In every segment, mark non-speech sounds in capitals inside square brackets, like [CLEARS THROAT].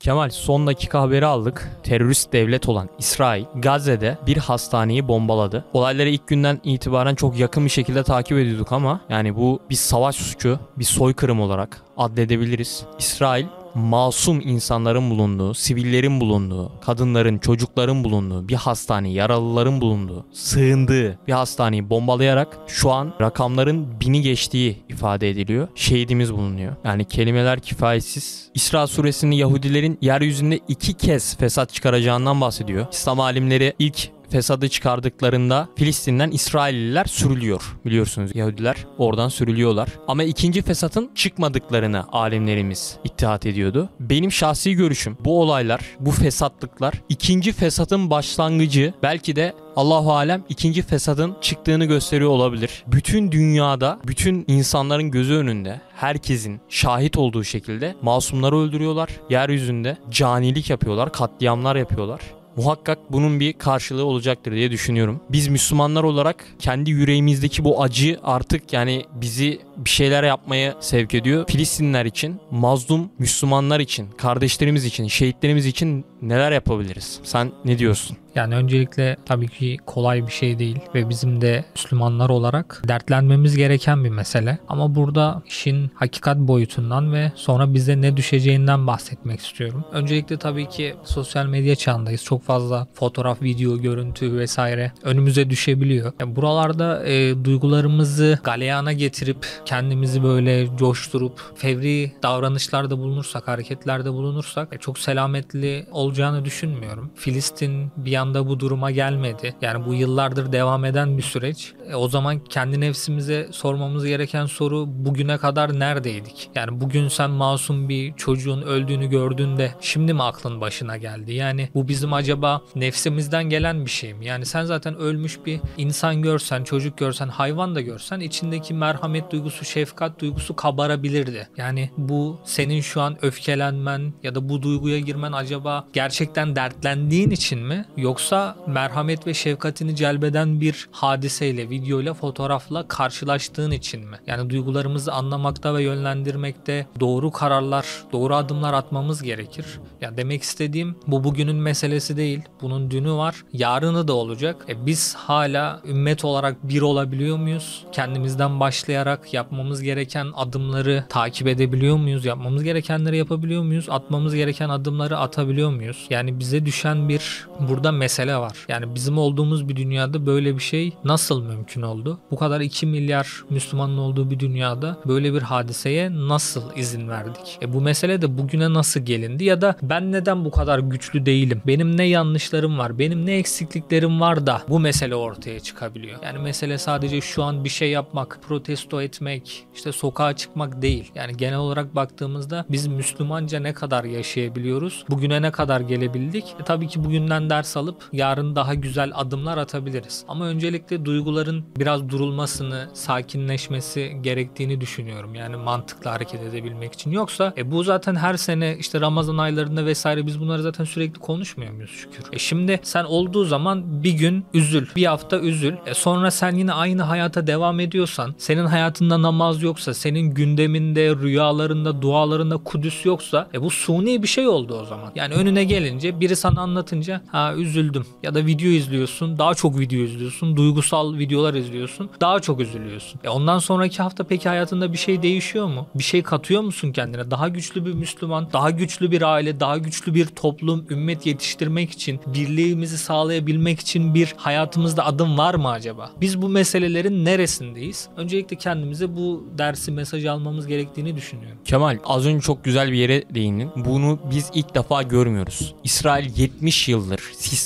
Kemal son dakika haberi aldık. Terörist devlet olan İsrail Gazze'de bir hastaneyi bombaladı. Olayları ilk günden itibaren çok yakın bir şekilde takip ediyorduk ama yani bu bir savaş suçu, bir soykırım olarak addedebiliriz. İsrail masum insanların bulunduğu, sivillerin bulunduğu, kadınların, çocukların bulunduğu bir hastane, yaralıların bulunduğu, sığındığı bir hastaneyi bombalayarak şu an rakamların bini geçtiği ifade ediliyor. Şehidimiz bulunuyor. Yani kelimeler kifayetsiz. İsra suresinde Yahudilerin yeryüzünde iki kez fesat çıkaracağından bahsediyor. İslam alimleri ilk fesadı çıkardıklarında Filistin'den İsrailliler sürülüyor. Biliyorsunuz Yahudiler oradan sürülüyorlar. Ama ikinci fesatın çıkmadıklarını alimlerimiz ittihat ediyordu. Benim şahsi görüşüm bu olaylar, bu fesatlıklar ikinci fesatın başlangıcı belki de Allahu alem ikinci fesadın çıktığını gösteriyor olabilir. Bütün dünyada, bütün insanların gözü önünde herkesin şahit olduğu şekilde masumları öldürüyorlar. Yeryüzünde canilik yapıyorlar, katliamlar yapıyorlar muhakkak bunun bir karşılığı olacaktır diye düşünüyorum. Biz Müslümanlar olarak kendi yüreğimizdeki bu acı artık yani bizi bir şeyler yapmaya sevk ediyor. Filistinler için, mazlum Müslümanlar için, kardeşlerimiz için, şehitlerimiz için neler yapabiliriz? Sen ne diyorsun? Yani öncelikle tabii ki kolay bir şey değil ve bizim de Müslümanlar olarak dertlenmemiz gereken bir mesele. Ama burada işin hakikat boyutundan ve sonra bize ne düşeceğinden bahsetmek istiyorum. Öncelikle tabii ki sosyal medya çağındayız. Çok fazla fotoğraf, video, görüntü vesaire önümüze düşebiliyor. Yani buralarda e, duygularımızı galeyana getirip kendimizi böyle coşturup fevri davranışlarda bulunursak, hareketlerde bulunursak e, çok selametli olacağını düşünmüyorum. Filistin bir anda bu duruma gelmedi. Yani bu yıllardır devam eden bir süreç. E, o zaman kendi nefsimize sormamız gereken soru bugüne kadar neredeydik? Yani bugün sen masum bir çocuğun öldüğünü gördüğünde şimdi mi aklın başına geldi? Yani bu bizim acaba nefsimizden gelen bir şey mi? Yani sen zaten ölmüş bir insan görsen, çocuk görsen, hayvan da görsen içindeki merhamet duygusu, şefkat duygusu kabarabilirdi. Yani bu senin şu an öfkelenmen ya da bu duyguya girmen acaba gerçekten dertlendiğin için mi? Yoksa merhamet ve şefkatini celbeden bir hadiseyle, videoyla, fotoğrafla karşılaştığın için mi? Yani duygularımızı anlamakta ve yönlendirmekte doğru kararlar, doğru adımlar atmamız gerekir. Ya demek istediğim bu bugünün meselesi değil. Bunun dünü var, yarını da olacak. E biz hala ümmet olarak bir olabiliyor muyuz? Kendimizden başlayarak yapmamız gereken adımları takip edebiliyor muyuz? Yapmamız gerekenleri yapabiliyor muyuz? Atmamız gereken adımları atabiliyor muyuz? Yani bize düşen bir burada mesele var. Yani bizim olduğumuz bir dünyada böyle bir şey nasıl mümkün oldu? Bu kadar 2 milyar Müslümanın olduğu bir dünyada böyle bir hadiseye nasıl izin verdik? E bu mesele de bugüne nasıl gelindi ya da ben neden bu kadar güçlü değilim? Benim ne yanlışlarım var? Benim ne eksikliklerim var da bu mesele ortaya çıkabiliyor? Yani mesele sadece şu an bir şey yapmak, protesto etmek, işte sokağa çıkmak değil. Yani genel olarak baktığımızda biz Müslümanca ne kadar yaşayabiliyoruz? Bugüne ne kadar gelebildik? E tabii ki bugünden ders alıp yarın daha güzel adımlar atabiliriz. Ama öncelikle duyguların biraz durulmasını, sakinleşmesi gerektiğini düşünüyorum. Yani mantıklı hareket edebilmek için. Yoksa e, bu zaten her sene işte Ramazan aylarında vesaire biz bunları zaten sürekli konuşmuyor muyuz şükür. E şimdi sen olduğu zaman bir gün üzül, bir hafta üzül. E sonra sen yine aynı hayata devam ediyorsan, senin hayatında namaz yoksa, senin gündeminde, rüyalarında, dualarında Kudüs yoksa e bu suni bir şey oldu o zaman. Yani önüne gelince biri sana anlatınca ha üzüldüm ya da video izliyorsun, daha çok video izliyorsun, duygusal videolar izliyorsun, daha çok üzülüyorsun. E ondan sonraki hafta peki hayatında bir şey değişiyor mu? Bir şey katıyor musun kendine? Daha güçlü bir Müslüman, daha güçlü bir aile, daha güçlü bir toplum, ümmet yetiştirmek için, birliğimizi sağlayabilmek için bir hayatımızda adım var mı acaba? Biz bu meselelerin neresindeyiz? Öncelikle kendimize bu dersi mesaj almamız gerektiğini düşünüyorum. Kemal az önce çok güzel bir yere değindin. Bunu biz ilk defa görmüyoruz. İsrail 70 yıldır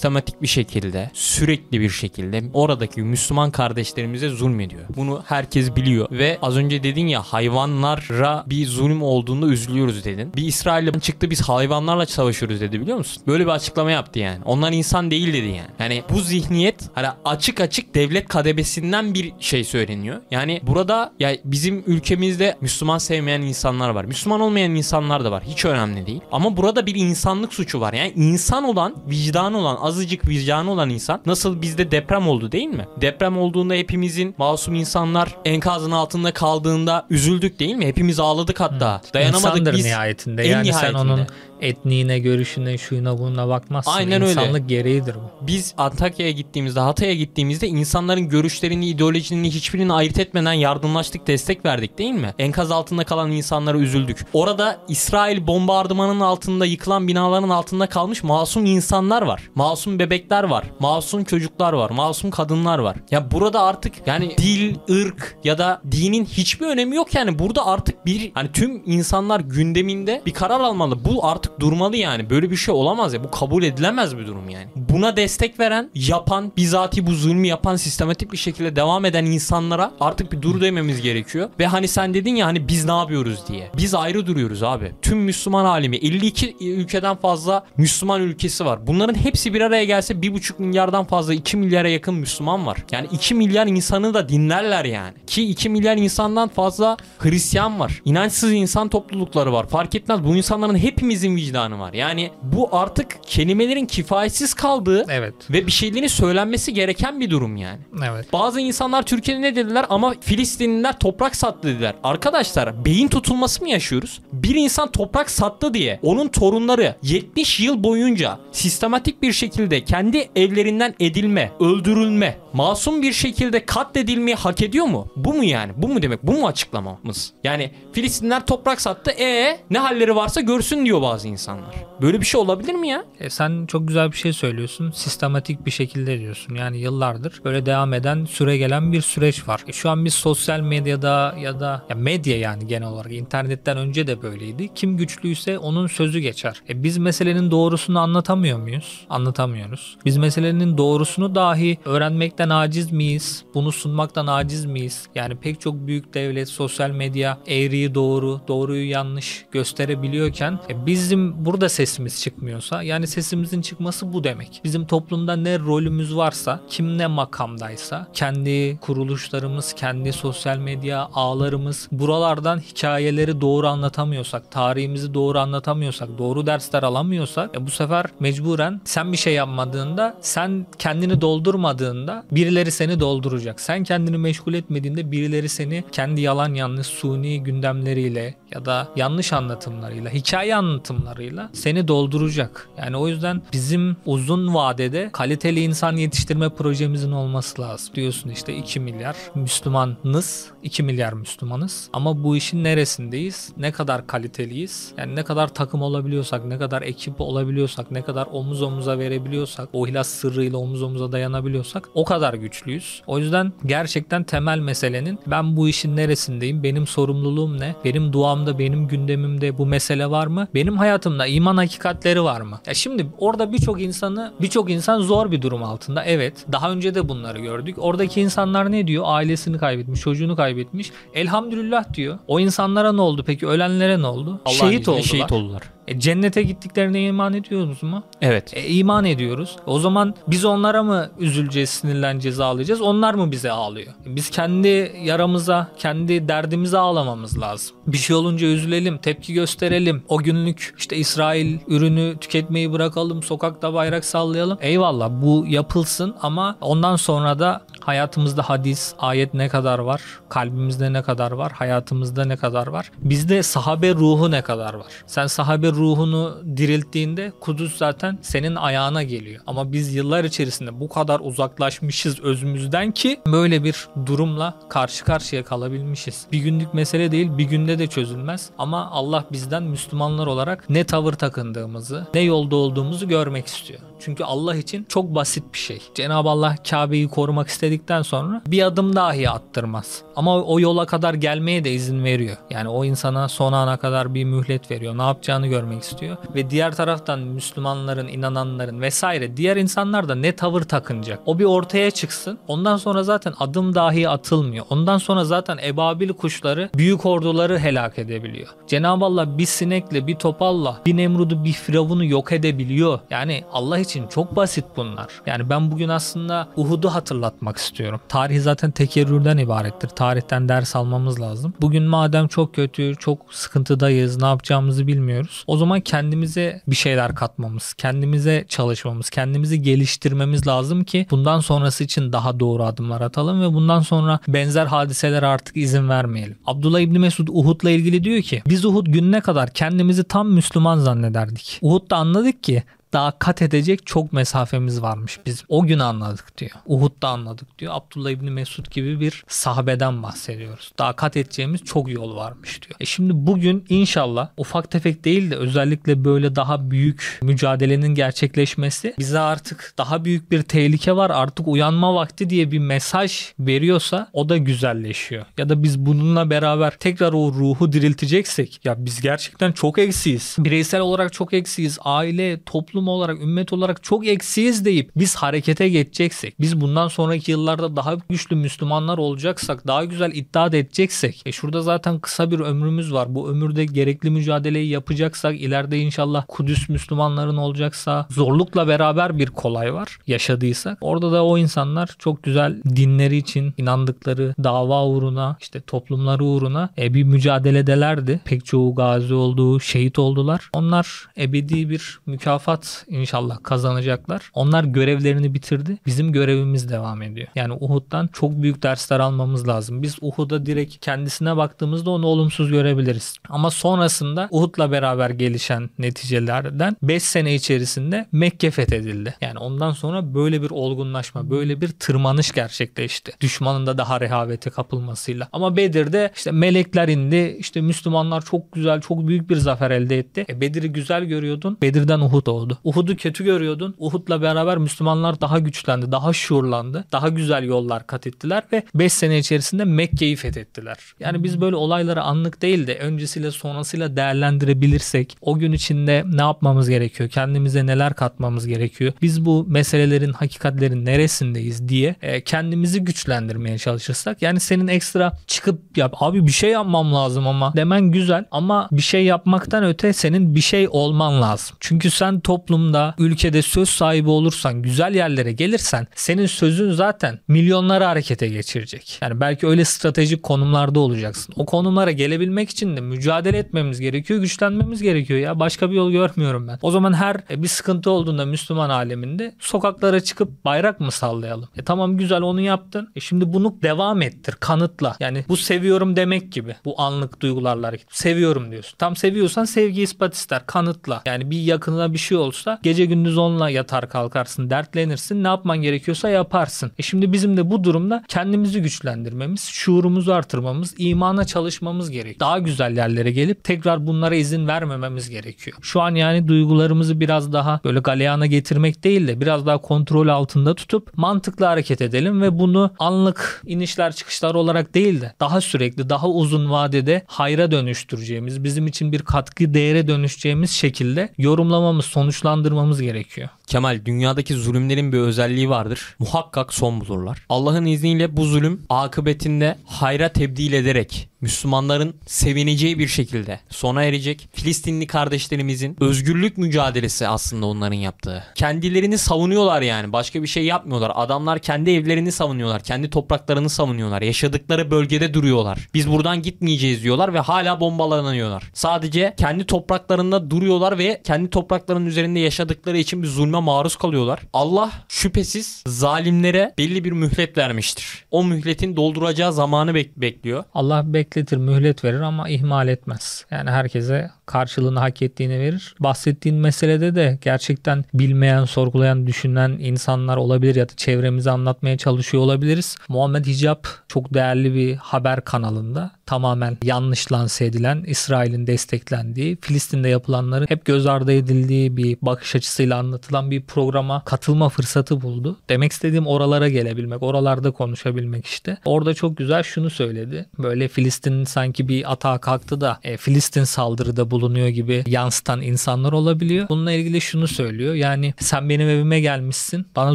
sistematik bir şekilde, sürekli bir şekilde oradaki Müslüman kardeşlerimize zulmediyor. Bunu herkes biliyor ve az önce dedin ya hayvanlara bir zulüm olduğunda üzülüyoruz dedin. Bir İsrail'e çıktı biz hayvanlarla savaşıyoruz dedi biliyor musun? Böyle bir açıklama yaptı yani. Onlar insan değil dedi yani. Yani bu zihniyet hani açık açık devlet kadebesinden bir şey söyleniyor. Yani burada ya bizim ülkemizde Müslüman sevmeyen insanlar var. Müslüman olmayan insanlar da var. Hiç önemli değil. Ama burada bir insanlık suçu var. Yani insan olan, vicdan olan, azıcık vicdanı olan insan nasıl bizde deprem oldu değil mi? Deprem olduğunda hepimizin masum insanlar enkazın altında kaldığında üzüldük değil mi? Hepimiz ağladık hatta. Dayanamadık İnsandır biz. nihayetinde. En yani nihayetinde. sen onun etniğine, görüşüne, şuyuna bununa bakmazsın. Aynen öyle. İnsanlık gereğidir bu. Biz Antakya'ya gittiğimizde, Hatay'a gittiğimizde insanların görüşlerini, ideolojini hiçbirini ayırt etmeden yardımlaştık, destek verdik değil mi? Enkaz altında kalan insanlara üzüldük. Orada İsrail bombardımanının altında yıkılan binaların altında kalmış masum insanlar var. Masum bebekler var. Masum çocuklar var. Masum kadınlar var. Ya burada artık yani dil, ırk ya da dinin hiçbir önemi yok yani. Burada artık bir hani tüm insanlar gündeminde bir karar almalı. Bu artık durmalı yani. Böyle bir şey olamaz ya. Bu kabul edilemez bir durum yani. Buna destek veren, yapan, bizatihi bu zulmü yapan sistematik bir şekilde devam eden insanlara artık bir dur dememiz gerekiyor. Ve hani sen dedin ya hani biz ne yapıyoruz diye. Biz ayrı duruyoruz abi. Tüm Müslüman alemi 52 ülkeden fazla Müslüman ülkesi var. Bunların hepsi bir araya gelse 1,5 milyardan fazla 2 milyara yakın Müslüman var. Yani 2 milyar insanı da dinlerler yani. Ki 2 milyar insandan fazla Hristiyan var. İnançsız insan toplulukları var. Fark etmez bu insanların hepimizin vicdanı var. Yani bu artık kelimelerin kifayetsiz kaldığı Evet. ve bir şeylerin söylenmesi gereken bir durum yani. Evet. Bazı insanlar Türkiye'de ne dediler ama Filistinliler toprak sattı dediler. Arkadaşlar beyin tutulması mı yaşıyoruz? Bir insan toprak sattı diye onun torunları 70 yıl boyunca sistematik bir şekilde kendi evlerinden edilme, öldürülme, masum bir şekilde katledilmeyi hak ediyor mu? Bu mu yani? Bu mu demek? Bu mu açıklamamız? Yani Filistinler toprak sattı. E ne halleri varsa görsün diyor bazı insanlar. Böyle bir şey olabilir mi ya? E sen çok güzel bir şey söylüyorsun. Sistematik bir şekilde diyorsun. Yani yıllardır böyle devam eden, süre gelen bir süreç var. E şu an biz sosyal medyada ya da ya medya yani genel olarak internetten önce de böyleydi. Kim güçlüyse onun sözü geçer. E biz meselenin doğrusunu anlatamıyor muyuz? Anlatamıyoruz. Biz meselenin doğrusunu dahi öğrenmekten aciz miyiz? Bunu sunmaktan aciz miyiz? Yani pek çok büyük devlet, sosyal medya eğriyi doğru, doğruyu yanlış gösterebiliyorken e bizim burada sesimiz çıkmıyorsa yani sesimizin çıkması bu demek. Bizim toplumda ne rolümüz varsa, kim ne makamdaysa, kendi kuruluşlarımız, kendi sosyal medya ağlarımız buralardan hikayeleri doğru anlatamıyorsak, tarihimizi doğru anlatamıyorsak, doğru dersler alamıyorsak e bu sefer mecburen sen bir şey yapmadığında, sen kendini doldurmadığında birileri seni dolduracak. Sen kendini meşgul etmediğinde birileri seni kendi yalan yanlış suni gündemleriyle ya da yanlış anlatımlarıyla, hikaye anlatımlarıyla seni dolduracak. Yani o yüzden bizim uzun vadede kaliteli insan yetiştirme projemizin olması lazım. Diyorsun işte 2 milyar Müslümanız, 2 milyar Müslümanız ama bu işin neresindeyiz? Ne kadar kaliteliyiz? Yani ne kadar takım olabiliyorsak, ne kadar ekip olabiliyorsak, ne kadar omuz omuza verebiliyorsak, o ihlas sırrıyla omuz omuza dayanabiliyorsak o kadar güçlüyüz. O yüzden gerçekten temel meselenin ben bu işin neresindeyim? Benim sorumluluğum ne? Benim duamda, benim gündemimde bu mesele var mı? Benim hayatımda iman hakikatleri var mı? Ya şimdi orada birçok insanı, birçok insan zor bir durum altında. Evet. Daha önce de bunları gördük. Oradaki insanlar ne diyor? Ailesini kaybetmiş, çocuğunu kaybetmiş. Elhamdülillah diyor. O insanlara ne oldu peki? Ölenlere ne oldu? Allah'ın şehit oldular. Şehit oldular. E, cennete gittiklerine iman ediyoruz mu? Evet. E, iman ediyoruz. O zaman biz onlara mı üzüleceğiz, sinirleneceğiz, ağlayacağız? Onlar mı bize ağlıyor? E, Biz kendi yaramıza, kendi derdimize ağlamamız lazım. Bir şey olunca üzülelim, tepki gösterelim. O günlük işte İsrail ürünü tüketmeyi bırakalım, sokakta bayrak sallayalım. Eyvallah bu yapılsın ama ondan sonra da hayatımızda hadis, ayet ne kadar var? Kalbimizde ne kadar var? Hayatımızda ne kadar var? Bizde sahabe ruhu ne kadar var? Sen sahabe ruhunu dirilttiğinde Kudüs zaten senin ayağına geliyor. Ama biz yıllar içerisinde bu kadar uzaklaşmışız özümüzden ki böyle bir durumla karşı karşıya kalabilmişiz. Bir günlük mesele değil, bir günde de çözülmez. Ama Allah bizden Müslümanlar olarak ne tavır takındığımızı, ne yolda olduğumuzu görmek istiyor. Çünkü Allah için çok basit bir şey. Cenab-ı Allah Kabe'yi korumak istedikten sonra bir adım dahi attırmaz. Ama o yola kadar gelmeye de izin veriyor. Yani o insana son ana kadar bir mühlet veriyor. Ne yapacağını görmek istiyor. Ve diğer taraftan Müslümanların, inananların vesaire diğer insanlar da ne tavır takınacak. O bir ortaya çıksın. Ondan sonra zaten adım dahi atılmıyor. Ondan sonra zaten ebabil kuşları büyük orduları helak edebiliyor. Cenab-ı Allah bir sinekle, bir topalla, bir Nemrud'u, bir Firavun'u yok edebiliyor. Yani Allah için için çok basit bunlar. Yani ben bugün aslında Uhud'u hatırlatmak istiyorum. Tarih zaten tekerrürden ibarettir. Tarihten ders almamız lazım. Bugün madem çok kötü, çok sıkıntıdayız, ne yapacağımızı bilmiyoruz. O zaman kendimize bir şeyler katmamız, kendimize çalışmamız, kendimizi geliştirmemiz lazım ki bundan sonrası için daha doğru adımlar atalım ve bundan sonra benzer hadiselere artık izin vermeyelim. Abdullah İbni Mesud Uhud'la ilgili diyor ki biz Uhud gününe kadar kendimizi tam Müslüman zannederdik. Uhud'da anladık ki daha kat edecek çok mesafemiz varmış biz. O gün anladık diyor. Uhud'da anladık diyor. Abdullah İbni Mesud gibi bir sahabeden bahsediyoruz. Daha kat edeceğimiz çok yol varmış diyor. E şimdi bugün inşallah ufak tefek değil de özellikle böyle daha büyük mücadelenin gerçekleşmesi bize artık daha büyük bir tehlike var artık uyanma vakti diye bir mesaj veriyorsa o da güzelleşiyor. Ya da biz bununla beraber tekrar o ruhu dirilteceksek ya biz gerçekten çok eksiyiz. Bireysel olarak çok eksiyiz. Aile, toplum olarak, ümmet olarak çok eksiyiz deyip biz harekete geçeceksek, biz bundan sonraki yıllarda daha güçlü Müslümanlar olacaksak, daha güzel iddia edeceksek, e şurada zaten kısa bir ömrümüz var. Bu ömürde gerekli mücadeleyi yapacaksak, ileride inşallah Kudüs Müslümanların olacaksa, zorlukla beraber bir kolay var yaşadıysak. Orada da o insanlar çok güzel dinleri için inandıkları dava uğruna, işte toplumları uğruna e, bir mücadeledelerdi. Pek çoğu gazi oldu, şehit oldular. Onlar ebedi bir mükafat inşallah kazanacaklar. Onlar görevlerini bitirdi. Bizim görevimiz devam ediyor. Yani Uhud'dan çok büyük dersler almamız lazım. Biz Uhud'a direkt kendisine baktığımızda onu olumsuz görebiliriz. Ama sonrasında Uhud'la beraber gelişen neticelerden 5 sene içerisinde Mekke fethedildi. Yani ondan sonra böyle bir olgunlaşma, böyle bir tırmanış gerçekleşti. Düşmanın da daha rehavete kapılmasıyla. Ama Bedir'de işte melekler indi. İşte Müslümanlar çok güzel, çok büyük bir zafer elde etti. E Bedir'i güzel görüyordun. Bedir'den Uhud oldu. Uhud'u kötü görüyordun. Uhud'la beraber Müslümanlar daha güçlendi, daha şuurlandı. Daha güzel yollar kat ettiler ve 5 sene içerisinde Mekke'yi fethettiler. Yani biz böyle olayları anlık değil de öncesiyle sonrasıyla değerlendirebilirsek o gün içinde ne yapmamız gerekiyor? Kendimize neler katmamız gerekiyor? Biz bu meselelerin, hakikatlerin neresindeyiz diye e, kendimizi güçlendirmeye çalışırsak yani senin ekstra çıkıp yap abi bir şey yapmam lazım ama demen güzel ama bir şey yapmaktan öte senin bir şey olman lazım. Çünkü sen toplumda, ülkede söz sahibi olursan, güzel yerlere gelirsen senin sözün zaten milyonları harekete geçirecek. Yani belki öyle stratejik konumlarda olacaksın. O konumlara gelebilmek için de mücadele etmemiz gerekiyor, güçlenmemiz gerekiyor ya. Başka bir yol görmüyorum ben. O zaman her e, bir sıkıntı olduğunda Müslüman aleminde sokaklara çıkıp bayrak mı sallayalım? E tamam güzel onu yaptın. E şimdi bunu devam ettir, kanıtla. Yani bu seviyorum demek gibi. Bu anlık duygularla hareket. Seviyorum diyorsun. Tam seviyorsan sevgi ispat ister, kanıtla. Yani bir yakınına bir şey olsa gece gündüz onunla yatar kalkarsın, dertlenirsin. Ne yapman gerekiyorsa yaparsın. E şimdi bizim de bu durumda kendimizi güçlendirmemiz, şuurumuzu artırmamız, imana çalışmamız gerekiyor. Daha güzel yerlere gelip tekrar bunlara izin vermememiz gerekiyor. Şu an yani duygularımızı biraz daha böyle galeyana getirmek değil de biraz daha kontrol altında tutup mantıklı hareket edelim ve bunu anlık inişler çıkışlar olarak değil de daha sürekli, daha uzun vadede hayra dönüştüreceğimiz, bizim için bir katkı değere dönüşeceğimiz şekilde yorumlamamız, sonuçlandırmamız gerekiyor. Kemal dünyadaki zulümlerin bir özelliği vardır. Muhakkak son bulurlar. Allah'ın izniyle bu zulüm akıbetinde hayra tebdil ederek Müslümanların sevineceği bir şekilde sona erecek. Filistinli kardeşlerimizin özgürlük mücadelesi aslında onların yaptığı. Kendilerini savunuyorlar yani. Başka bir şey yapmıyorlar. Adamlar kendi evlerini savunuyorlar. Kendi topraklarını savunuyorlar. Yaşadıkları bölgede duruyorlar. Biz buradan gitmeyeceğiz diyorlar ve hala bombalanıyorlar. Sadece kendi topraklarında duruyorlar ve kendi topraklarının üzerinde yaşadıkları için bir zulme maruz kalıyorlar. Allah şüphesiz zalimlere belli bir mühlet vermiştir. O mühletin dolduracağı zamanı bek- bekliyor. Allah bekletir, mühlet verir ama ihmal etmez. Yani herkese karşılığını hak ettiğini verir. Bahsettiğin meselede de gerçekten bilmeyen, sorgulayan, düşünen insanlar olabilir ya da çevremize anlatmaya çalışıyor olabiliriz. Muhammed Hicap çok değerli bir haber kanalında tamamen yanlış lanse edilen, İsrail'in desteklendiği, Filistin'de yapılanları hep göz ardı edildiği bir bakış açısıyla anlatılan bir programa katılma fırsatı buldu. Demek istediğim oralara gelebilmek, oralarda konuşabilmek işte. Orada çok güzel şunu söyledi. Böyle Filistin sanki bir atağa kalktı da e, Filistin saldırıda bulunuyor gibi yansıtan insanlar olabiliyor. Bununla ilgili şunu söylüyor. Yani sen benim evime gelmişsin. Bana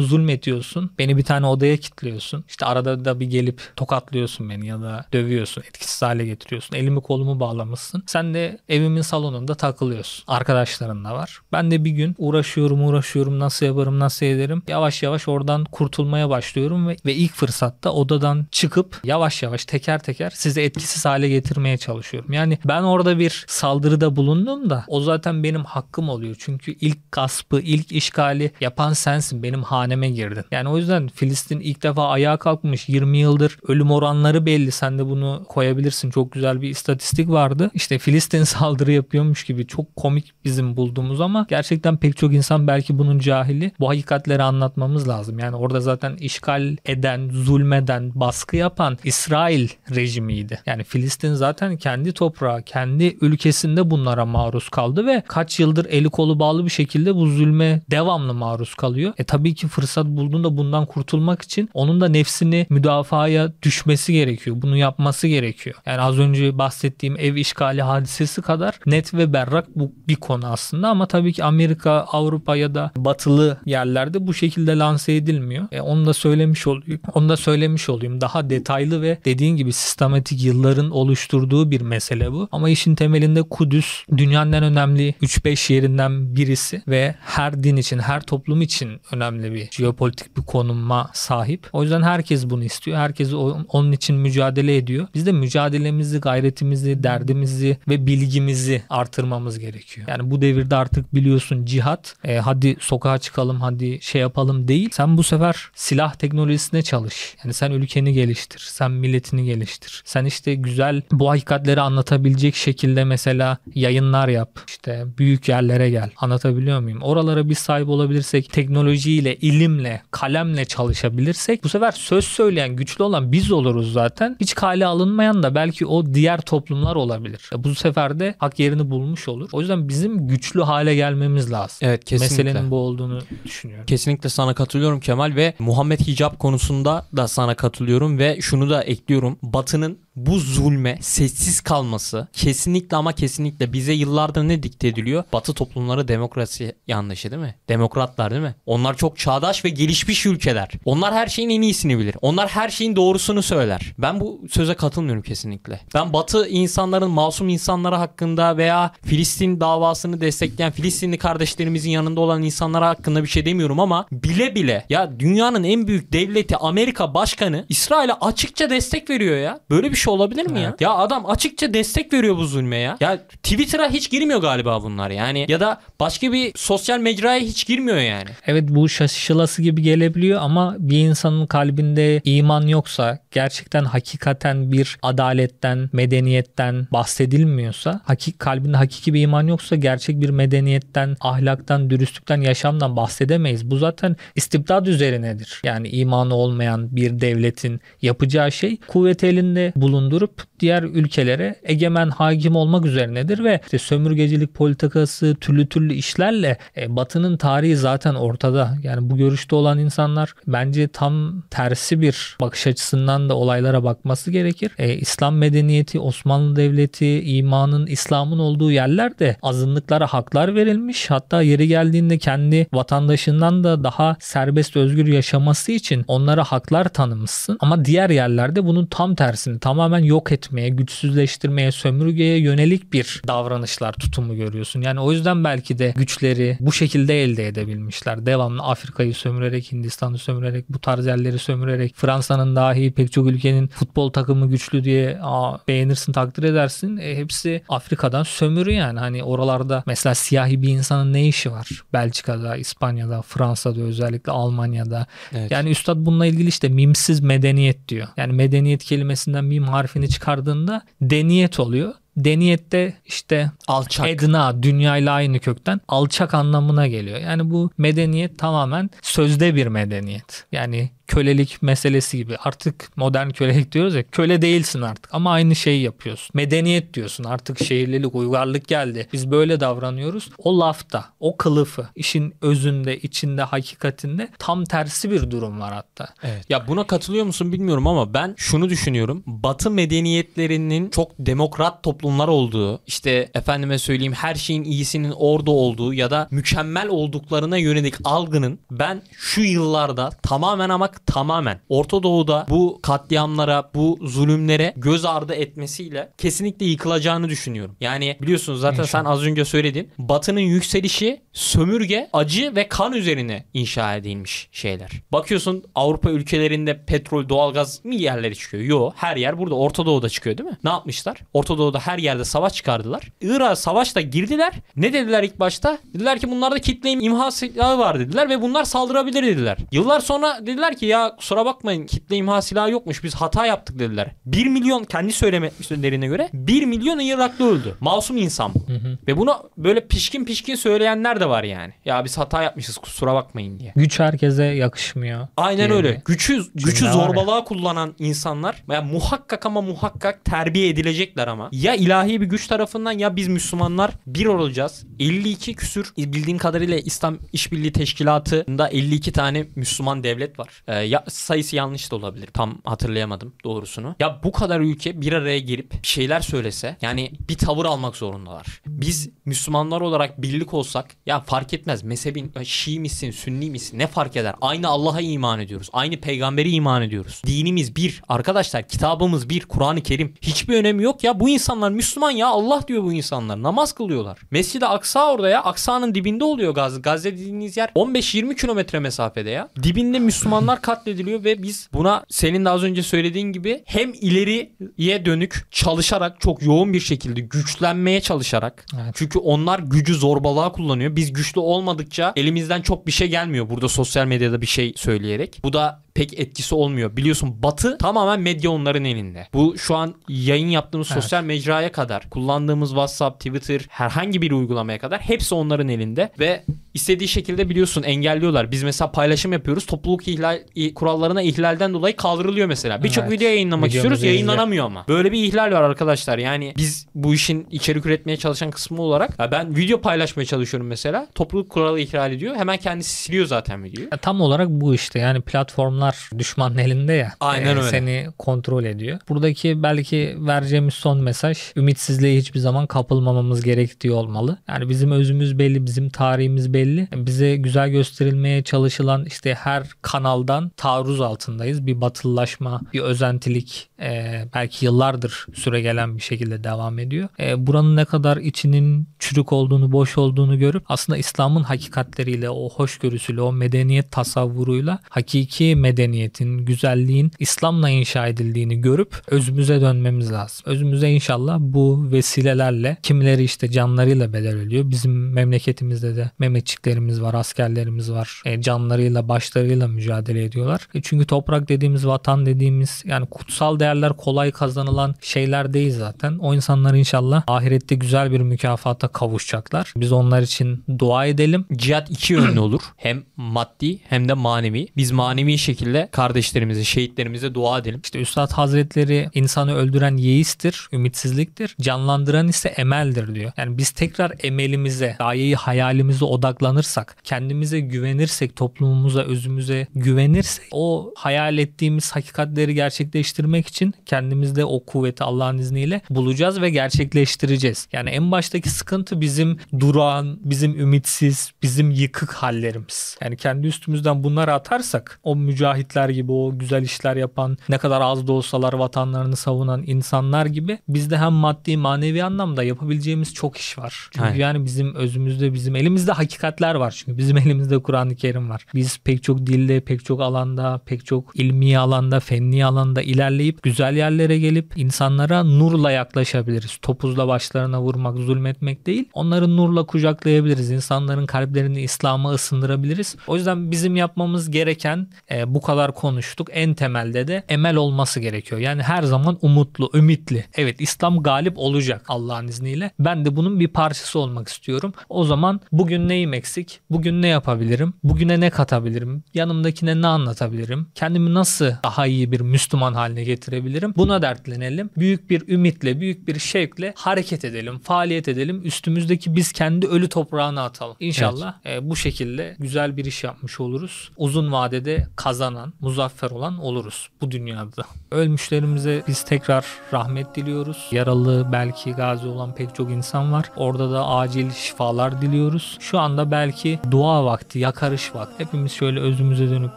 zulmediyorsun. Beni bir tane odaya kilitliyorsun. İşte arada da bir gelip tokatlıyorsun beni ya da dövüyorsun. Etkisiz etkisiz hale getiriyorsun. Elimi kolumu bağlamışsın. Sen de evimin salonunda takılıyorsun. Arkadaşların da var. Ben de bir gün uğraşıyorum uğraşıyorum nasıl yaparım nasıl ederim. Yavaş yavaş oradan kurtulmaya başlıyorum ve, ve ilk fırsatta odadan çıkıp yavaş yavaş teker teker sizi etkisiz hale getirmeye çalışıyorum. Yani ben orada bir saldırıda bulundum da o zaten benim hakkım oluyor. Çünkü ilk gaspı, ilk işgali yapan sensin. Benim haneme girdin. Yani o yüzden Filistin ilk defa ayağa kalkmış. 20 yıldır ölüm oranları belli. Sen de bunu koyabilirsin. Çok güzel bir istatistik vardı. İşte Filistin [LAUGHS] saldırı yapıyormuş gibi çok komik bizim bulduğumuz ama gerçekten pek çok insan belki bunun cahili. Bu hakikatleri anlatmamız lazım. Yani orada zaten işgal eden, zulmeden, baskı yapan İsrail rejimiydi. Yani Filistin zaten kendi toprağı, kendi ülkesinde bunlara maruz kaldı ve kaç yıldır eli kolu bağlı bir şekilde bu zulme devamlı maruz kalıyor. E tabii ki fırsat bulduğunda bundan kurtulmak için onun da nefsini müdafaya düşmesi gerekiyor. Bunu yapması gerekiyor. Yani az önce bahsettiğim ev işgali hadisesi kadar net ve berrak bu bir konu aslında ama tabii ki Amerika, Avrupa ya da batılı yerlerde bu şekilde lanse edilmiyor. E onu da söylemiş olayım. Onu da söylemiş olayım. Daha detaylı ve dediğin gibi sistematik yılların oluşturduğu bir mesele bu. Ama işin temelinde Kudüs dünyanın en önemli 3-5 yerinden birisi ve her din için, her toplum için önemli bir jeopolitik bir konuma sahip. O yüzden herkes bunu istiyor. Herkes onun için mücadele ediyor. Biz de mücadelemizi, gayretimizi, derdimizi ve bilgimizi artırmamız gerekiyor. Yani bu devirde artık biliyorsun cihat, e, hadi sokağa çıkalım, hadi şey yapalım değil. Sen bu sefer silah teknolojisine çalış. Yani sen ülkeni geliştir, sen milletini geliştir. Sen işte güzel bu hakikatleri anlatabilecek şekilde mesela yayınlar yap. İşte büyük yerlere gel. Anlatabiliyor muyum? Oralara bir sahip olabilirsek, teknolojiyle, ilimle, kalemle çalışabilirsek bu sefer söz söyleyen, güçlü olan biz oluruz zaten. Hiç kale alınmayan da belki o diğer toplumlar olabilir. Bu sefer de hak yerini bulmuş olur. O yüzden bizim güçlü hale gelmemiz lazım. Evet kesinlikle. Meselenin bu olduğunu düşünüyorum. Kesinlikle sana katılıyorum Kemal ve Muhammed Hicap konusunda da sana katılıyorum ve şunu da ekliyorum. Batı'nın bu zulme sessiz kalması kesinlikle ama kesinlikle bize yıllardır ne dikte ediliyor? Batı toplumları demokrasi yanlışı değil mi? Demokratlar değil mi? Onlar çok çağdaş ve gelişmiş ülkeler. Onlar her şeyin en iyisini bilir. Onlar her şeyin doğrusunu söyler. Ben bu söze katılmıyorum kesinlikle. Ben Batı insanların masum insanları hakkında veya Filistin davasını destekleyen Filistinli kardeşlerimizin yanında olan insanlara hakkında bir şey demiyorum ama bile bile ya dünyanın en büyük devleti Amerika başkanı İsrail'e açıkça destek veriyor ya. Böyle bir şey olabilir mi evet. ya? Ya adam açıkça destek veriyor bu zulme ya. Ya Twitter'a hiç girmiyor galiba bunlar yani. Ya da başka bir sosyal mecraya hiç girmiyor yani. Evet bu şaşılası gibi gelebiliyor ama bir insanın kalbinde iman yoksa gerçekten hakikaten bir adaletten, medeniyetten bahsedilmiyorsa, hakik kalbinde hakiki bir iman yoksa gerçek bir medeniyetten, ahlaktan, dürüstlükten, yaşamdan bahsedemeyiz. Bu zaten istibdad üzerinedir. Yani imanı olmayan bir devletin yapacağı şey kuvvet elinde bulundurup diğer ülkelere egemen hakim olmak üzerinedir ve işte sömürgecilik politikası türlü türlü işlerle e, Batı'nın tarihi zaten ortada. Yani bu görüşte olan insanlar bence tam tersi bir bakış açısından da olaylara bakması gerekir. E, İslam medeniyeti, Osmanlı Devleti, imanın, İslam'ın olduğu yerlerde azınlıklara haklar verilmiş. Hatta yeri geldiğinde kendi vatandaşından da daha serbest özgür yaşaması için onlara haklar tanımışsın. Ama diğer yerlerde bunun tam tersini tamamen yok etmeye, güçsüzleştirmeye, sömürgeye yönelik bir davranışlar, tutumu görüyorsun. Yani o yüzden belki de güçleri bu şekilde elde edebilmişler. Devamlı Afrika'yı sömürerek, Hindistan'ı sömürerek, bu tarz yerleri sömürerek, Fransa'nın dahi pek çok ülkenin futbol takımı güçlü diye aa, beğenirsin, takdir edersin. E, hepsi Afrika'dan sömürü yani. Hani oralarda mesela siyahi bir insanın ne işi var? Belçika'da, İspanya'da, Fransa'da özellikle Almanya'da. Evet. Yani üstad bununla ilgili işte mimsiz medeniyet diyor. Yani medeniyet kelimesinden mim harfini çıkardığında deniyet oluyor. Deniyette işte alçak. Edna dünyayla aynı kökten alçak anlamına geliyor. Yani bu medeniyet tamamen sözde bir medeniyet. Yani kölelik meselesi gibi. Artık modern kölelik diyoruz ya köle değilsin artık ama aynı şeyi yapıyorsun. Medeniyet diyorsun artık şehirlilik uygarlık geldi. Biz böyle davranıyoruz. O lafta o kılıfı işin özünde içinde hakikatinde tam tersi bir durum var hatta. Evet. Ya buna katılıyor musun bilmiyorum ama ben şunu düşünüyorum. Batı medeniyetlerinin çok demokrat toplumlar olduğu işte efendime söyleyeyim her şeyin iyisinin orada olduğu ya da mükemmel olduklarına yönelik algının ben şu yıllarda tamamen ama olarak tamamen Orta Doğu'da bu katliamlara, bu zulümlere göz ardı etmesiyle kesinlikle yıkılacağını düşünüyorum. Yani biliyorsunuz zaten İnşallah. sen az önce söyledin. Batı'nın yükselişi sömürge, acı ve kan üzerine inşa edilmiş şeyler. Bakıyorsun Avrupa ülkelerinde petrol, doğalgaz mı yerlere çıkıyor? Yo, her yer burada Orta Doğu'da çıkıyor değil mi? Ne yapmışlar? Orta Doğu'da her yerde savaş çıkardılar. Irak'a savaşta girdiler. Ne dediler ilk başta? Dediler ki bunlarda kitle imha silahı var dediler ve bunlar saldırabilir dediler. Yıllar sonra dediler ki ya kusura bakmayın kitle imha silahı yokmuş biz hata yaptık dediler. 1 milyon kendi söylemelerine göre 1 milyon Iraklı öldü. Masum insan. bu. Ve bunu böyle pişkin pişkin söyleyenler de var yani. Ya biz hata yapmışız kusura bakmayın diye. Güç herkese yakışmıyor. Aynen diye öyle. bir Güçü güçü ya. zorbalığa kullanan insanlar ya muhakkak ama muhakkak terbiye edilecekler ama. Ya ilahi bir güç tarafından ya biz Müslümanlar bir olacağız. 52 küsür bildiğim kadarıyla İslam İşbirliği Teşkilatı'nda 52 tane Müslüman devlet var. Ee, ya sayısı yanlış da olabilir. Tam hatırlayamadım doğrusunu. Ya bu kadar ülke bir araya gelip bir şeyler söylese yani bir tavır almak zorundalar. Biz Müslümanlar olarak birlik olsak ya fark etmez mezhebin Şii misin, Sünni misin ne fark eder? Aynı Allah'a iman ediyoruz. Aynı peygamberi iman ediyoruz. Dinimiz bir. Arkadaşlar kitabımız bir. Kur'an-ı Kerim. Hiçbir önemi yok ya. Bu insanlar Müslüman ya. Allah diyor bu insanlar. Namaz kılıyorlar. Mescid-i Aksa orada ya. Aksa'nın dibinde oluyor Gazze. Gazze dediğiniz yer 15-20 kilometre mesafede ya. Dibinde Müslümanlar katlediliyor ve biz buna senin de az önce söylediğin gibi hem ileriye dönük çalışarak çok yoğun bir şekilde güçlenmeye çalışarak Evet. çünkü onlar gücü zorbalığa kullanıyor. Biz güçlü olmadıkça elimizden çok bir şey gelmiyor burada sosyal medyada bir şey söyleyerek. Bu da pek etkisi olmuyor. Biliyorsun Batı tamamen medya onların elinde. Bu şu an yayın yaptığımız Evet. sosyal mecraya kadar, kullandığımız WhatsApp, Twitter, herhangi bir uygulamaya kadar hepsi onların elinde ve istediği şekilde biliyorsun engelliyorlar. Biz mesela paylaşım yapıyoruz. Topluluk ihlal kurallarına ihlalden dolayı kaldırılıyor mesela. Birçok Evet. video yayınlamak Videomuzu istiyoruz, yayınlanamıyor ama. Böyle bir ihlal var arkadaşlar. Yani biz bu işin içerik üretmeye çalışan kısmı olarak ya ben video paylaşmaya çalışıyorum mesela. Topluluk kuralı ihlal ediyor. Hemen kendisi siliyor zaten videoyu. Ya Tam olarak bu işte yani platformlar düşmanın elinde ya. Aynen öyle. Seni kontrol ediyor. Buradaki belki vereceğimiz son mesaj ümitsizliğe hiçbir zaman kapılmamamız gerektiği olmalı. Yani bizim özümüz belli, bizim tarihimiz belli. Bize güzel gösterilmeye çalışılan işte her kanaldan taarruz altındayız. Bir batılılaşma, bir özentilik e, belki yıllardır süre gelen bir şekilde devam ediyor. E, buranın ne kadar içinin çürük olduğunu, boş olduğunu görüp aslında İslam'ın hakikatleriyle, o hoşgörüsüyle, o medeniyet tasavvuruyla hakiki medeniyetin, güzelliğin İslam'la inşa edildiğini görüp özümüze dönmemiz lazım. Özümüze inşallah bu vesilelerle kimileri işte canlarıyla bedel ödüyor. Bizim memleketimizde de Mehmetçiklerimiz var, askerlerimiz var. E, canlarıyla, başlarıyla mücadele ediyorlar. E, çünkü toprak dediğimiz, vatan dediğimiz yani kutsal değerler kolay kazanılan şeyler değil zaten. O insanlar inşallah ahirette güzel bir mükafata kavuşacaklar. Biz onlar için dua edelim. Cihat iki yönlü olur. [CLEARS THROAT] Hem maddi hem de manevi. Biz manevi şekilde kardeşlerimize, şehitlerimize dua edelim. İşte Üstad Hazretleri insanı öldüren yeistir, ümitsizliktir. Canlandıran ise emeldir diyor. Yani biz tekrar emelimize, gayeyi hayalimize odaklanırsak, kendimize güvenirsek, toplumumuza, özümüze güvenirsek o hayal ettiğimiz hakikatleri gerçekleştirmek için kendimizde o kuvveti Allah'ın izniyle bulacağız ve gerçekleştireceğiz. Yani en baştaki sıkıntı bizim durağan, bizim ümitsiz, bizim yıkık hallerimiz. Yani kendi üstümüzden bunları atarsak o mücahitler gibi o güzel işler yapan ne kadar az da olsalar vatanlarını savunan insanlar gibi bizde hem maddi manevi anlamda yapabileceğimiz çok iş var. Çünkü Aynen. yani bizim özümüzde bizim elimizde hakikatler var çünkü bizim elimizde Kur'an-ı Kerim var. Biz pek çok dilde, pek çok alanda, pek çok ilmi alanda, fenli alanda ilerleyip güzel yerlere gelip insanlara nurla yaklaşabiliriz. Topuzla başlarına vurmak, zulmetmek değil. Onları nurla kucaklayabiliriz. İnsanların kalplerini İslam'a ısındırabiliriz. O yüzden bizim yapmamız gereken e, bu kadar konuştuk. En temelde de emel olması gerekiyor. Yani her zaman umutlu, ümitli. Evet İslam galip olacak Allah'ın izniyle. Ben de bunun bir parçası olmak istiyorum. O zaman bugün neyim eksik? Bugün ne yapabilirim? Bugüne ne katabilirim? Yanımdakine ne anlatabilirim? Kendimi nasıl daha iyi bir Müslüman haline getirebilirim? Söyleyebilirim. Buna dertlenelim. Büyük bir ümitle, büyük bir şevkle hareket edelim, faaliyet edelim. Üstümüzdeki biz kendi ölü toprağına atalım. İnşallah e, bu şekilde güzel bir iş yapmış oluruz. Uzun vadede kazanan, muzaffer olan oluruz bu dünyada. Ölmüşlerimize biz tekrar rahmet diliyoruz. Yaralı belki gazi olan pek çok insan var. Orada da acil şifalar diliyoruz. Şu anda belki dua vakti, yakarış vakti. Hepimiz şöyle özümüze dönüp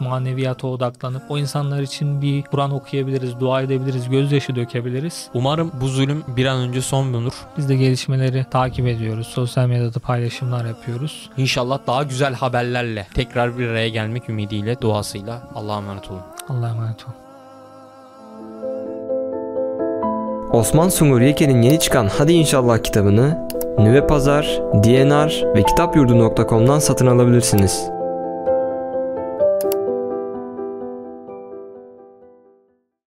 maneviyata odaklanıp o insanlar için bir Kur'an okuyabiliriz, dua edebiliriz, gözyaşı dökebiliriz. Umarım bu zulüm bir an önce son bulur. Biz de gelişmeleri takip ediyoruz. Sosyal medyada paylaşımlar yapıyoruz. İnşallah daha güzel haberlerle tekrar bir araya gelmek ümidiyle, duasıyla Allah'a emanet olun. Allah'a emanet olun. Osman Sungur Yeken'in yeni çıkan Hadi İnşallah kitabını Nüve Pazar, DNR ve kitapyurdu.com'dan satın alabilirsiniz.